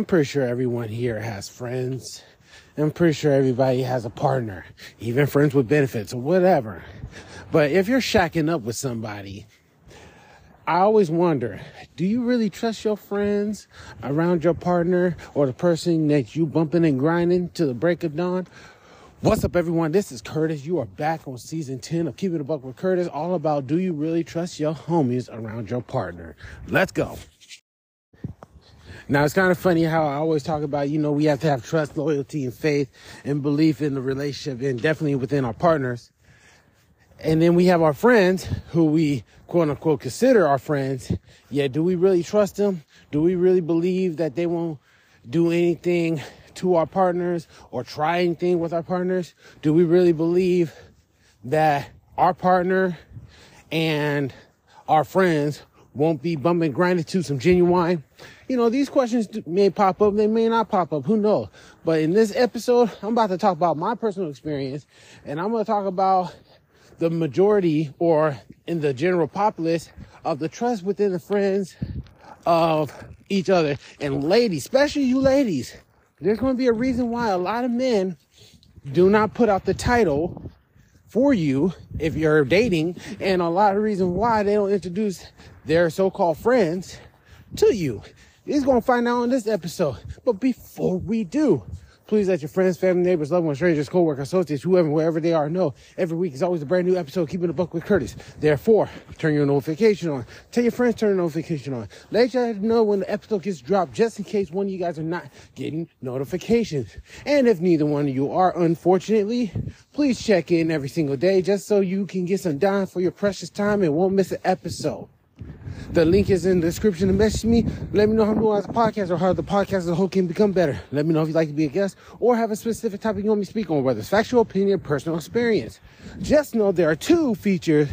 I'm pretty sure everyone here has friends. I'm pretty sure everybody has a partner, even friends with benefits or whatever. But if you're shacking up with somebody, I always wonder, do you really trust your friends around your partner or the person that you bumping and grinding to the break of dawn? What's up, everyone? This is Curtis. You are back on season 10 of Keeping a Buck with Curtis, all about do you really trust your homies around your partner? Let's go. Now, it's kind of funny how I always talk about, you know, we have to have trust, loyalty, and faith and belief in the relationship and definitely within our partners. And then we have our friends who we quote unquote consider our friends. Yeah, do we really trust them? Do we really believe that they won't do anything to our partners or try anything with our partners? Do we really believe that our partner and our friends won't be bumping grinding to some Ginuwine? You know, these questions may pop up, they may not pop up, who knows? But in this episode, I'm about to talk about my personal experience and I'm going to talk about the majority or in the general populace of the trust within the friends of each other. And ladies, especially you ladies, there's going to be a reason why a lot of men do not put out the title for you if you're dating and a lot of reason why they don't introduce their so-called friends to you. He's going to find out on this episode. But before we do, Please let your friends, family, neighbors, loved ones, strangers, co-workers, associates, whoever, wherever they are, know every week is always a brand new episode. Keeping the buck with Curtis. Therefore, turn your notification on. Tell your friends turn the notification on. Let you know when the episode gets dropped, just in case one of you guys are not getting notifications. And if neither one of you are, unfortunately, please check in every single day just so you can get some dime for your precious time and won't miss an episode. The link is in the description to message me. Let me know how I'm doing as a podcast or how the podcast as a whole can become better. Let me know if you'd like to be a guest or have a specific topic you want me to speak on, whether it's factual opinion, or personal experience. Just know there are two features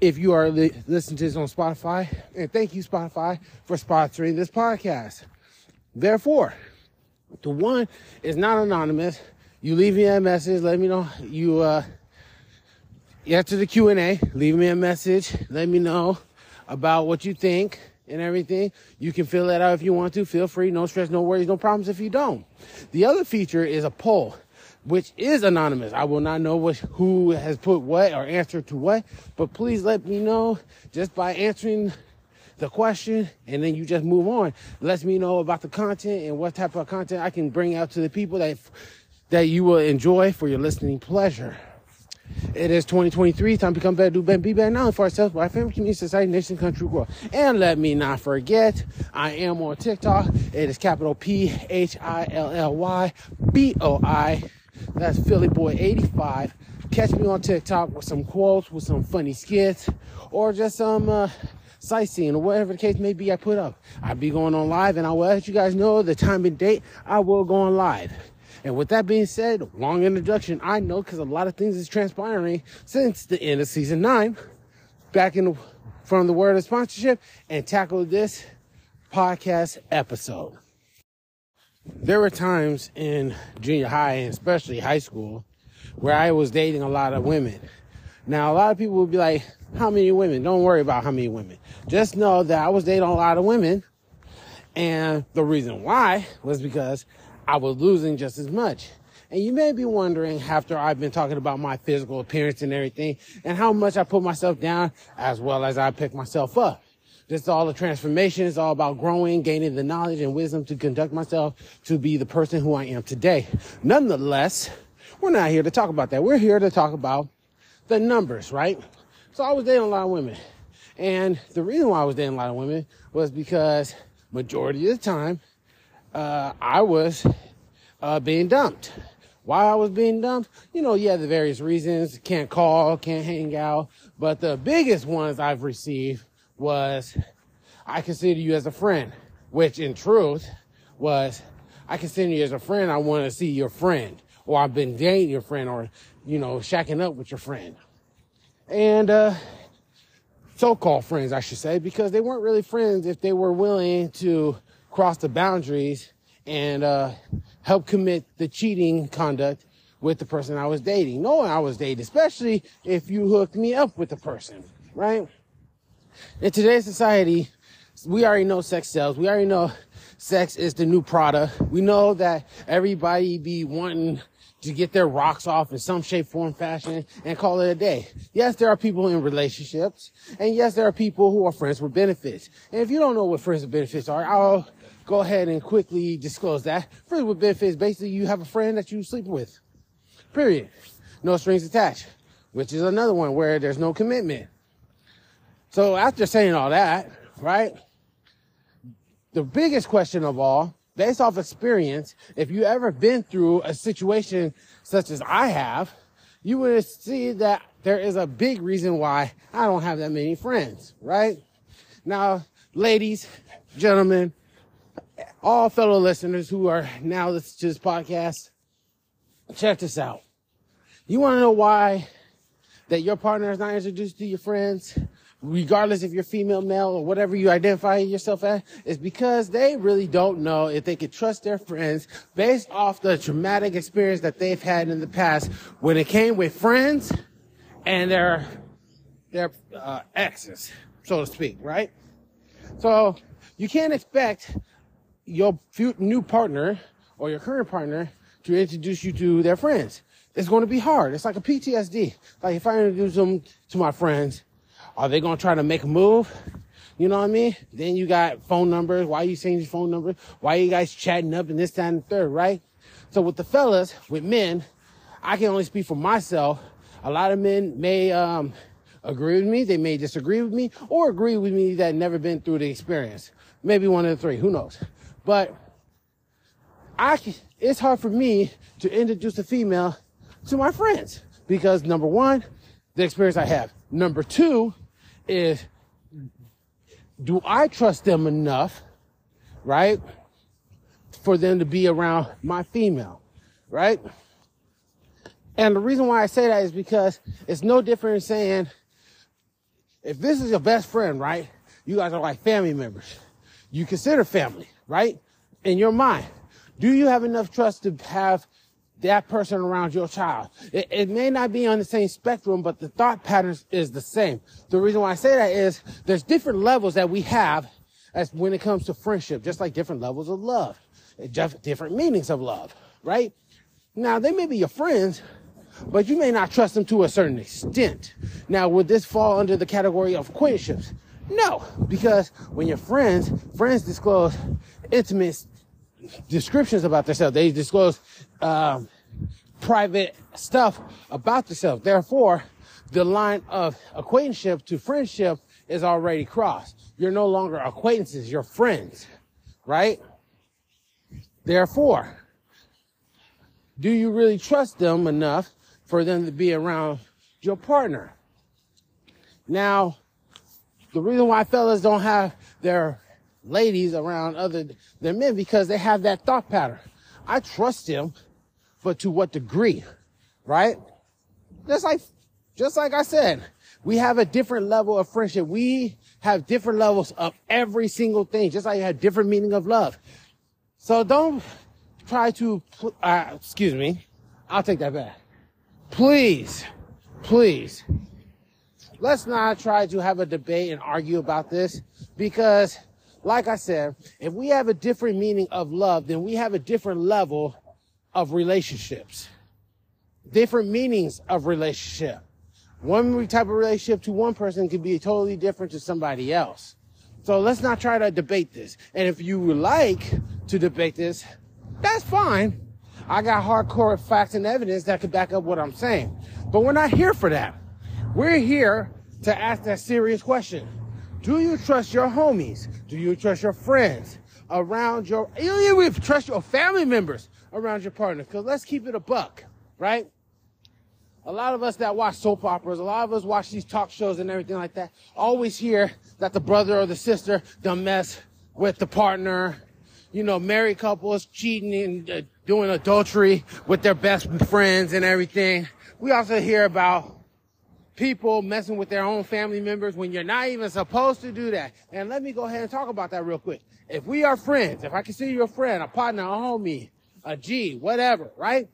if you are li- listening to this on Spotify. And thank you, Spotify, for sponsoring this podcast. Therefore, the one is not anonymous. You leave me a message. Let me know you, uh, after the Q&A, leave me a message. Let me know about what you think and everything. You can fill that out if you want to. Feel free. No stress, no worries, no problems if you don't. The other feature is a poll, which is anonymous. I will not know what, who has put what or answered to what, but please let me know just by answering the question and then you just move on. It lets me know about the content and what type of content I can bring out to the people that that you will enjoy for your listening pleasure. It is 2023. Time to become better, do better, be better now for ourselves, for our family, community, society, nation, country, world. And let me not forget, I am on TikTok. It is capital P H I L L Y B O I. That's Philly Boy 85. Catch me on TikTok with some quotes, with some funny skits, or just some uh, sightseeing, or whatever the case may be I put up. I'll be going on live, and I will let you guys know the time and date I will go on live. And with that being said, long introduction, I know because a lot of things is transpiring since the end of season nine, back in from the word of sponsorship and tackle this podcast episode. There were times in junior high and especially high school where I was dating a lot of women. Now, a lot of people would be like, how many women? Don't worry about how many women. Just know that I was dating a lot of women. And the reason why was because I was losing just as much. And you may be wondering after I've been talking about my physical appearance and everything and how much I put myself down as well as I pick myself up. This is all a transformation. It's all about growing, gaining the knowledge and wisdom to conduct myself to be the person who I am today. Nonetheless, we're not here to talk about that. We're here to talk about the numbers, right? So I was dating a lot of women. And the reason why I was dating a lot of women was because majority of the time, uh, I was uh, being dumped. Why I was being dumped? You know, yeah, the various reasons. Can't call, can't hang out. But the biggest ones I've received was, I consider you as a friend, which in truth was, I consider you as a friend. I want to see your friend, or I've been dating your friend, or you know, shacking up with your friend, and uh, so-called friends, I should say, because they weren't really friends if they were willing to cross the boundaries and uh, help commit the cheating conduct with the person I was dating, knowing I was dating, especially if you hooked me up with the person, right? In today's society, we already know sex sells. We already know sex is the new product. We know that everybody be wanting to get their rocks off in some shape, form, fashion and call it a day. Yes, there are people in relationships and yes, there are people who are friends with benefits. And if you don't know what friends with benefits are, I'll go ahead and quickly disclose that. Friends with benefits, basically you have a friend that you sleep with. Period. No strings attached, which is another one where there's no commitment. So after saying all that, right? The biggest question of all based off experience, if you ever been through a situation such as I have, you would see that there is a big reason why I don't have that many friends, right? Now, ladies, gentlemen, all fellow listeners who are now listening to this podcast, check this out. You want to know why that your partner is not introduced to your friends? regardless if you're female, male, or whatever you identify yourself as, is because they really don't know if they can trust their friends based off the traumatic experience that they've had in the past when it came with friends and their, their, uh, exes, so to speak, right? So you can't expect your new partner or your current partner to introduce you to their friends. It's going to be hard. It's like a PTSD. Like if I introduce them to my friends, are they gonna try to make a move? You know what I mean? Then you got phone numbers. Why you saying your phone numbers? Why are you guys chatting up and this, that, and the third, right? So with the fellas, with men, I can only speak for myself. A lot of men may um, agree with me, they may disagree with me, or agree with me that never been through the experience. Maybe one of the three, who knows? But I, it's hard for me to introduce a female to my friends because number one, the experience I have. Number two, is do I trust them enough, right? For them to be around my female, right? And the reason why I say that is because it's no different in saying, if this is your best friend, right? You guys are like family members. You consider family, right? In your mind. Do you have enough trust to have that person around your child. It, it, may not be on the same spectrum, but the thought patterns is the same. The reason why I say that is there's different levels that we have as when it comes to friendship, just like different levels of love, just different meanings of love, right? Now they may be your friends, but you may not trust them to a certain extent. Now, would this fall under the category of acquaintanceships? No, because when you're friends, friends disclose intimate descriptions about themselves. They disclose um, private stuff about themselves. Therefore, the line of acquaintanceship to friendship is already crossed. You're no longer acquaintances, you're friends, right? Therefore, do you really trust them enough for them to be around your partner? Now, the reason why fellas don't have their ladies around other than men because they have that thought pattern. I trust him, but to what degree, right? Just like, just like I said, we have a different level of friendship. We have different levels of every single thing, just like you have different meaning of love. So don't try to, uh, excuse me. I'll take that back. Please, please, let's not try to have a debate and argue about this because like I said, if we have a different meaning of love, then we have a different level of relationships, different meanings of relationship. One type of relationship to one person could be totally different to somebody else. So let's not try to debate this. And if you would like to debate this, that's fine. I got hardcore facts and evidence that could back up what I'm saying. But we're not here for that. We're here to ask that serious question. Do you trust your homies? Do you trust your friends around your, you even trust your family members around your partner? Cause let's keep it a buck, right? A lot of us that watch soap operas, a lot of us watch these talk shows and everything like that, always hear that the brother or the sister done mess with the partner. You know, married couples cheating and uh, doing adultery with their best friends and everything. We also hear about people messing with their own family members when you're not even supposed to do that. And let me go ahead and talk about that real quick. If we are friends, if I consider you a friend, a partner, a homie, a G, whatever, right?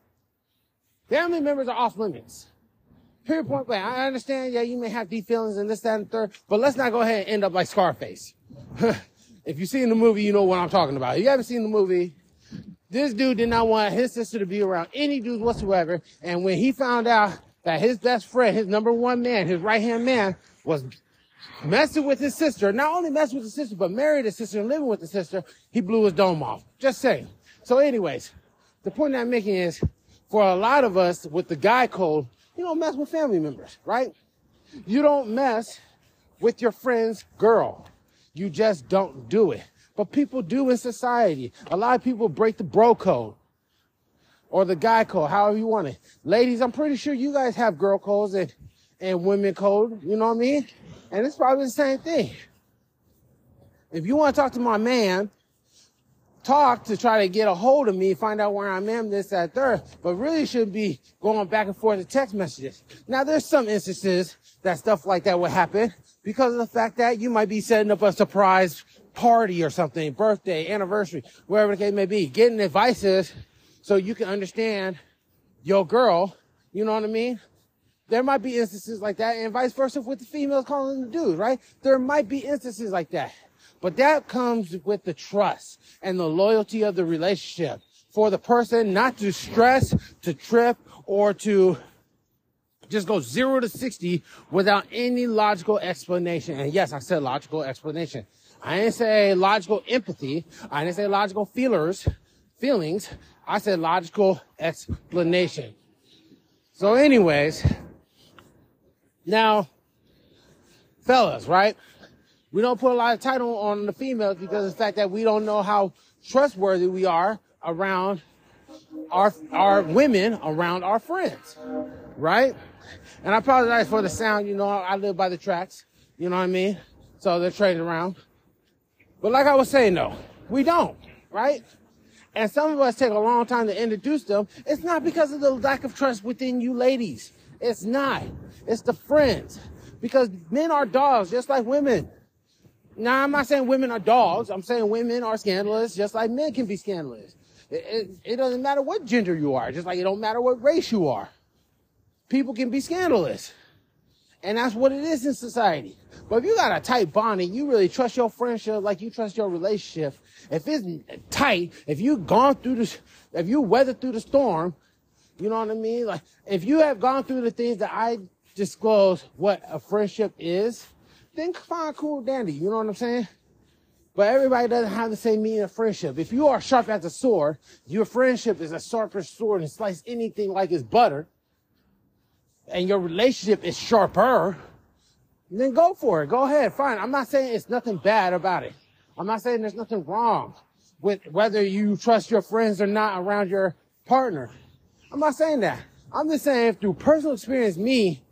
Family members are off limits. Period point blank. I understand, yeah, you may have deep feelings and this, that, and third, but let's not go ahead and end up like Scarface. If you've seen the movie, you know what I'm talking about. If you haven't seen the movie, this dude did not want his sister to be around any dudes whatsoever. And when he found out that his best friend, his number one man, his right hand man, was messing with his sister, not only messing with his sister, but married his sister and living with the sister, he blew his dome off. Just saying. So, anyways, the point I'm making is for a lot of us with the guy code, you don't mess with family members, right? You don't mess with your friend's girl. You just don't do it. But people do in society. A lot of people break the bro code or the guy code, however you want it. Ladies, I'm pretty sure you guys have girl codes and, and women code, you know what I mean? And it's probably the same thing. If you want to talk to my man, talk to try to get a hold of me, find out where I am, at, this, that, third, but really should be going back and forth to text messages. Now, there's some instances that stuff like that would happen because of the fact that you might be setting up a surprise party or something, birthday, anniversary, wherever the case may be, getting advices so you can understand your girl, you know what I mean? There might be instances like that and vice versa with the females calling the dudes, right? There might be instances like that. But that comes with the trust and the loyalty of the relationship for the person not to stress, to trip, or to just go zero to 60 without any logical explanation. And yes, I said logical explanation. I didn't say logical empathy. I didn't say logical feelers, feelings. I said logical explanation. So anyways, now, fellas, right? We don't put a lot of title on the females because of the fact that we don't know how trustworthy we are around our, our women, around our friends, right? And I apologize for the sound. You know, I live by the tracks. You know what I mean? So they're trading around. But like I was saying though, we don't, right? And some of us take a long time to introduce them. It's not because of the lack of trust within you ladies. It's not. It's the friends. Because men are dogs, just like women. Now, I'm not saying women are dogs. I'm saying women are scandalous, just like men can be scandalous. It, it, it doesn't matter what gender you are, just like it don't matter what race you are. People can be scandalous. And that's what it is in society. But if you got a tight bond and you really trust your friendship like you trust your relationship, if it's tight, if you've gone through this, if you weathered through the storm, you know what I mean? Like, if you have gone through the things that I disclose what a friendship is, then fine, cool, dandy. You know what I'm saying? But everybody doesn't have the same meaning of friendship. If you are sharp as a sword, your friendship is a sharper sword and slice anything like it's butter, and your relationship is sharper, then go for it. Go ahead. Fine. I'm not saying it's nothing bad about it. I'm not saying there's nothing wrong with whether you trust your friends or not around your partner. I'm not saying that. I'm just saying through personal experience, me,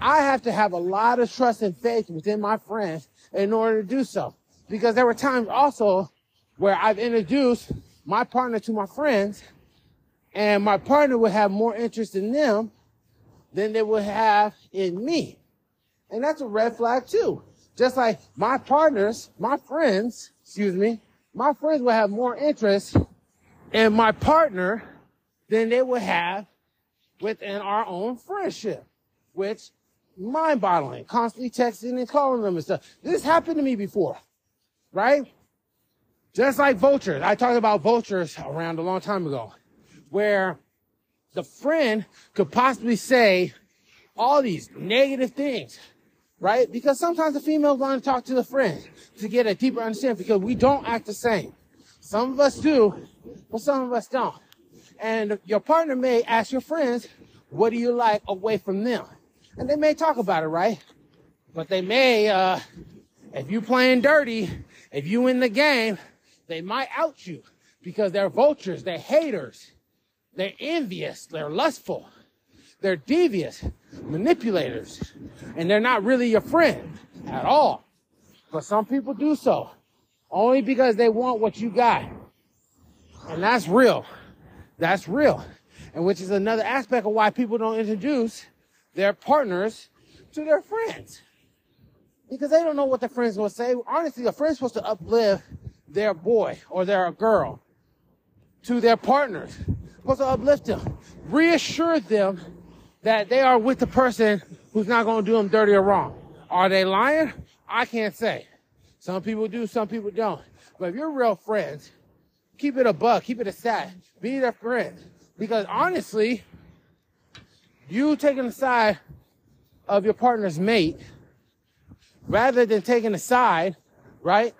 I have to have a lot of trust and faith within my friends in order to do so. Because there were times also where I've introduced my partner to my friends and my partner would have more interest in them than they would have in me. And that's a red flag too. Just like my partners, my friends, excuse me, my friends will have more interest in my partner than they would have within our own friendship, which mind boggling, constantly texting and calling them and stuff. This happened to me before, right? Just like vultures. I talked about vultures around a long time ago, where the friend could possibly say all these negative things, right? Because sometimes the female want to talk to the friend to get a deeper understanding because we don't act the same. Some of us do, but some of us don't. And your partner may ask your friends, what do you like away from them? And they may talk about it, right? But they may, uh, if you playing dirty, if you in the game, they might out you because they're vultures, they're haters, they're envious, they're lustful, they're devious, manipulators, and they're not really your friend at all. But some people do so only because they want what you got. And that's real. That's real. And which is another aspect of why people don't introduce their partners to their friends. Because they don't know what their friends will say. Honestly, a friend's supposed to uplift their boy or their girl to their partners. Supposed to uplift them. Reassure them that they are with the person who's not going to do them dirty or wrong. Are they lying? I can't say. Some people do, some people don't. But if you're real friends, keep it a buck, keep it a stat, be their friend. Because honestly, you taking the side of your partner's mate rather than taking the side, right,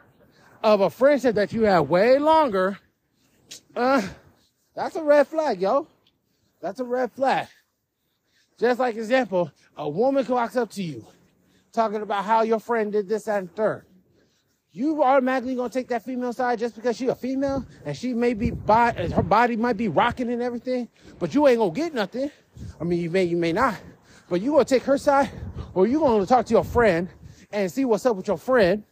of a friendship that you have way longer, uh, that's a red flag, yo. That's a red flag. Just like example, a woman walks up to you talking about how your friend did this and third. You automatically gonna take that female side just because she a female and she may be by her body might be rocking and everything, but you ain't gonna get nothing. I mean, you may, you may not, but you gonna take her side, or you gonna talk to your friend and see what's up with your friend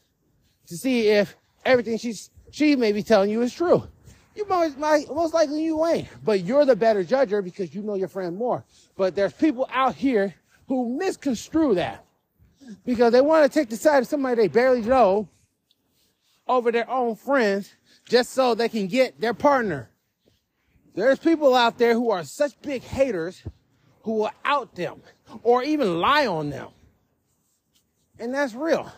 to see if everything she's she may be telling you is true. You most, most likely you ain't, but you're the better judger because you know your friend more. But there's people out here who misconstrue that because they want to take the side of somebody they barely know over their own friends just so they can get their partner. There's people out there who are such big haters who will out them or even lie on them. And that's real.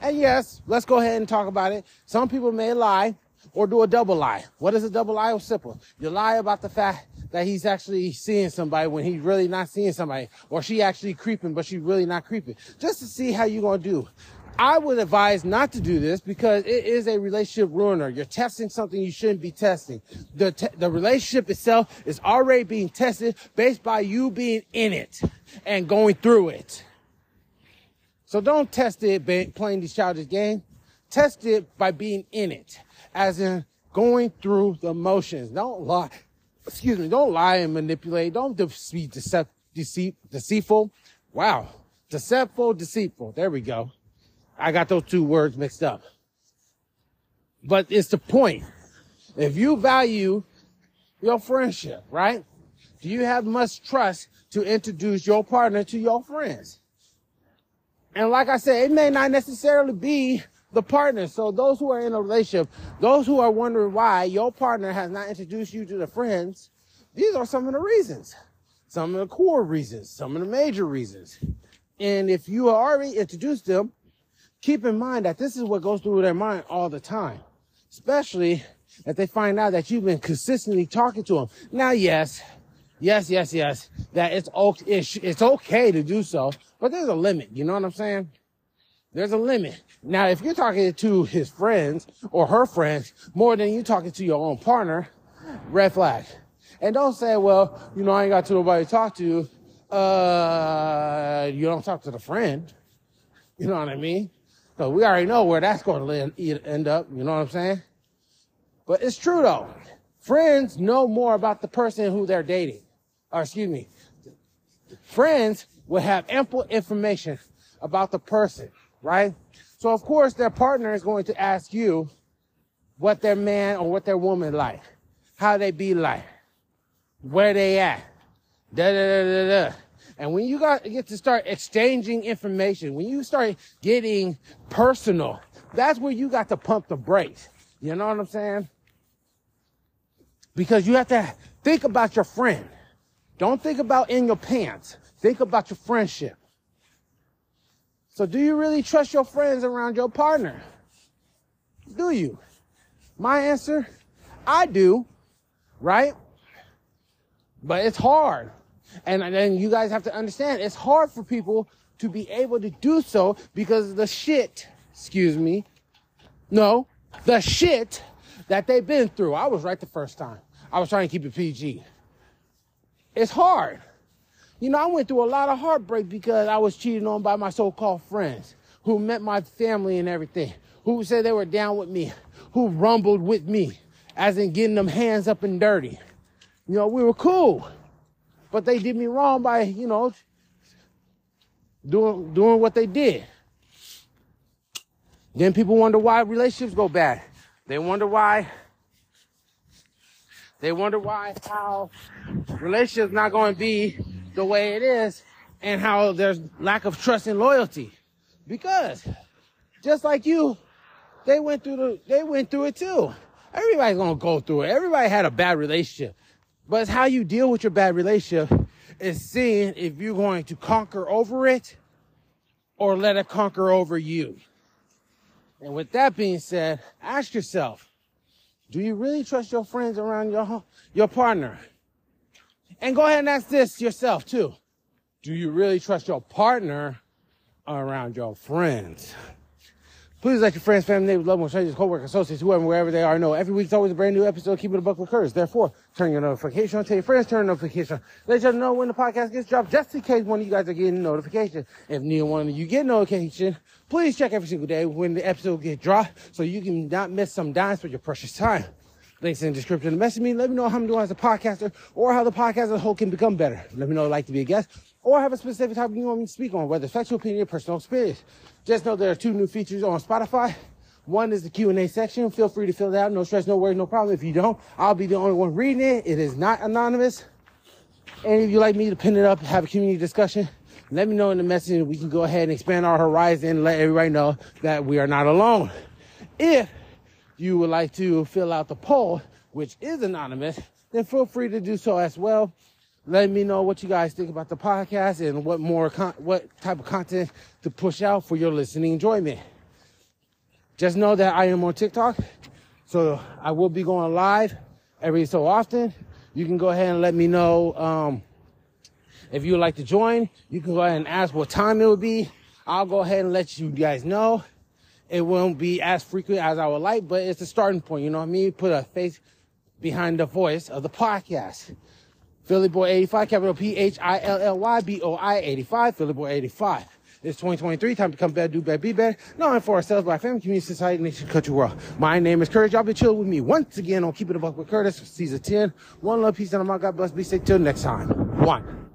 And yes, let's go ahead and talk about it. Some people may lie or do a double lie. What is a double lie? Well, simple. You lie about the fact that he's actually seeing somebody when he's really not seeing somebody, or she actually creeping, but she's really not creeping. Just to see how you're gonna do. I would advise not to do this because it is a relationship ruiner. You're testing something you shouldn't be testing. The, te- the relationship itself is already being tested based by you being in it and going through it. So don't test it by playing these childish games. Test it by being in it, as in going through the motions. Don't lie. Excuse me. Don't lie and manipulate. Don't be deceit, deceit, deceitful. Wow. Deceitful, deceitful. There we go. I got those two words mixed up. But it's the point. If you value your friendship, right? Do you have much trust to introduce your partner to your friends? And like I said, it may not necessarily be the partner. So those who are in a relationship, those who are wondering why your partner has not introduced you to the friends, these are some of the reasons. Some of the core reasons, some of the major reasons. And if you already introduced them, keep in mind that this is what goes through their mind all the time, especially if they find out that you've been consistently talking to them. Now, yes, yes, yes, yes, that it's okay, it's okay to do so, but there's a limit. You know what I'm saying? There's a limit. Now, if you're talking to his friends or her friends more than you're talking to your own partner, red flag. And don't say, well, you know, I ain't got to nobody to talk to. Uh, you don't talk to the friend. You know what I mean? So we already know where that's going to end up. You know what I'm saying? But it's true though. Friends know more about the person who they're dating. Or excuse me. Friends will have ample information about the person, right? So of course their partner is going to ask you what their man or what their woman like, how they be like, where they at, da da da da da. And when you got get to start exchanging information, when you start getting personal, that's where you got to pump the brakes. You know what I'm saying? Because you have to think about your friend. Don't think about in your pants. Think about your friendship. So do you really trust your friends around your partner? Do you? My answer, I do, right? But it's hard. And then you guys have to understand it's hard for people to be able to do so because the shit, excuse me, no, the shit that they've been through. I was right the first time. I was trying to keep it PG. It's hard. You know, I went through a lot of heartbreak because I was cheated on by my so-called friends who met my family and everything, who said they were down with me, who rumbled with me, as in getting them hands up and dirty. You know, we were cool but they did me wrong by, you know, doing doing what they did. Then people wonder why relationships go bad. They wonder why they wonder why how relationships not going to be the way it is and how there's lack of trust and loyalty. Because just like you, they went through the they went through it too. Everybody's gonna go through it. Everybody had a bad relationship. But it's how you deal with your bad relationship is seeing if you're going to conquer over it or let it conquer over you. And with that being said, ask yourself, do you really trust your friends around your, your partner? And go ahead and ask this yourself too. Do you really trust your partner around your friends? Please let your friends, family, neighbors, loved ones, strangers, co-workers, associates, whoever, wherever they are know. Every week's always a brand new episode. Keep it a buck with Curtis. Therefore, turn your notification on. Tell your friends, turn your notification on. Let you know when the podcast gets dropped, just in case one of you guys are getting notification. If neither one of you get notification, please check every single day when the episode gets dropped so you can not miss some dimes for your precious time. Links in the description. Message me. Let me know how I'm doing as a podcaster or how the podcast as a whole can become better. Let me know you'd like to be a guest or have a specific topic you want me to speak on, whether it's factual opinion or personal experience. Just know there are two new features on Spotify. One is the Q&A section. Feel free to fill it out. No stress, no worries, no problem. If you don't, I'll be the only one reading it. It is not anonymous. And if you like me to pin it up, have a community discussion, let me know in the message and we can go ahead and expand our horizon and let everybody know that we are not alone. If you would like to fill out the poll, which is anonymous, then feel free to do so as well. Let me know what you guys think about the podcast and what more, con- what type of content to push out for your listening enjoyment. Just know that I am on TikTok, so I will be going live every so often. You can go ahead and let me know um, if you would like to join. You can go ahead and ask what time it would be. I'll go ahead and let you guys know. It won't be as frequent as I would like, but it's a starting point. You know what I mean? Put a face behind the voice of the podcast. Philly Boy 85, capital P H I L L Y B O I 85, Philly Boy 85. It's 2023, time to come better, do better, be better. Knowing for ourselves, by family, community, society, nation, country, world. My name is Curtis. Y'all be chilling with me once again on Keeping the Buck with Curtis, season 10. One love, peace, and I'm out. God bless. Be safe till next time. One.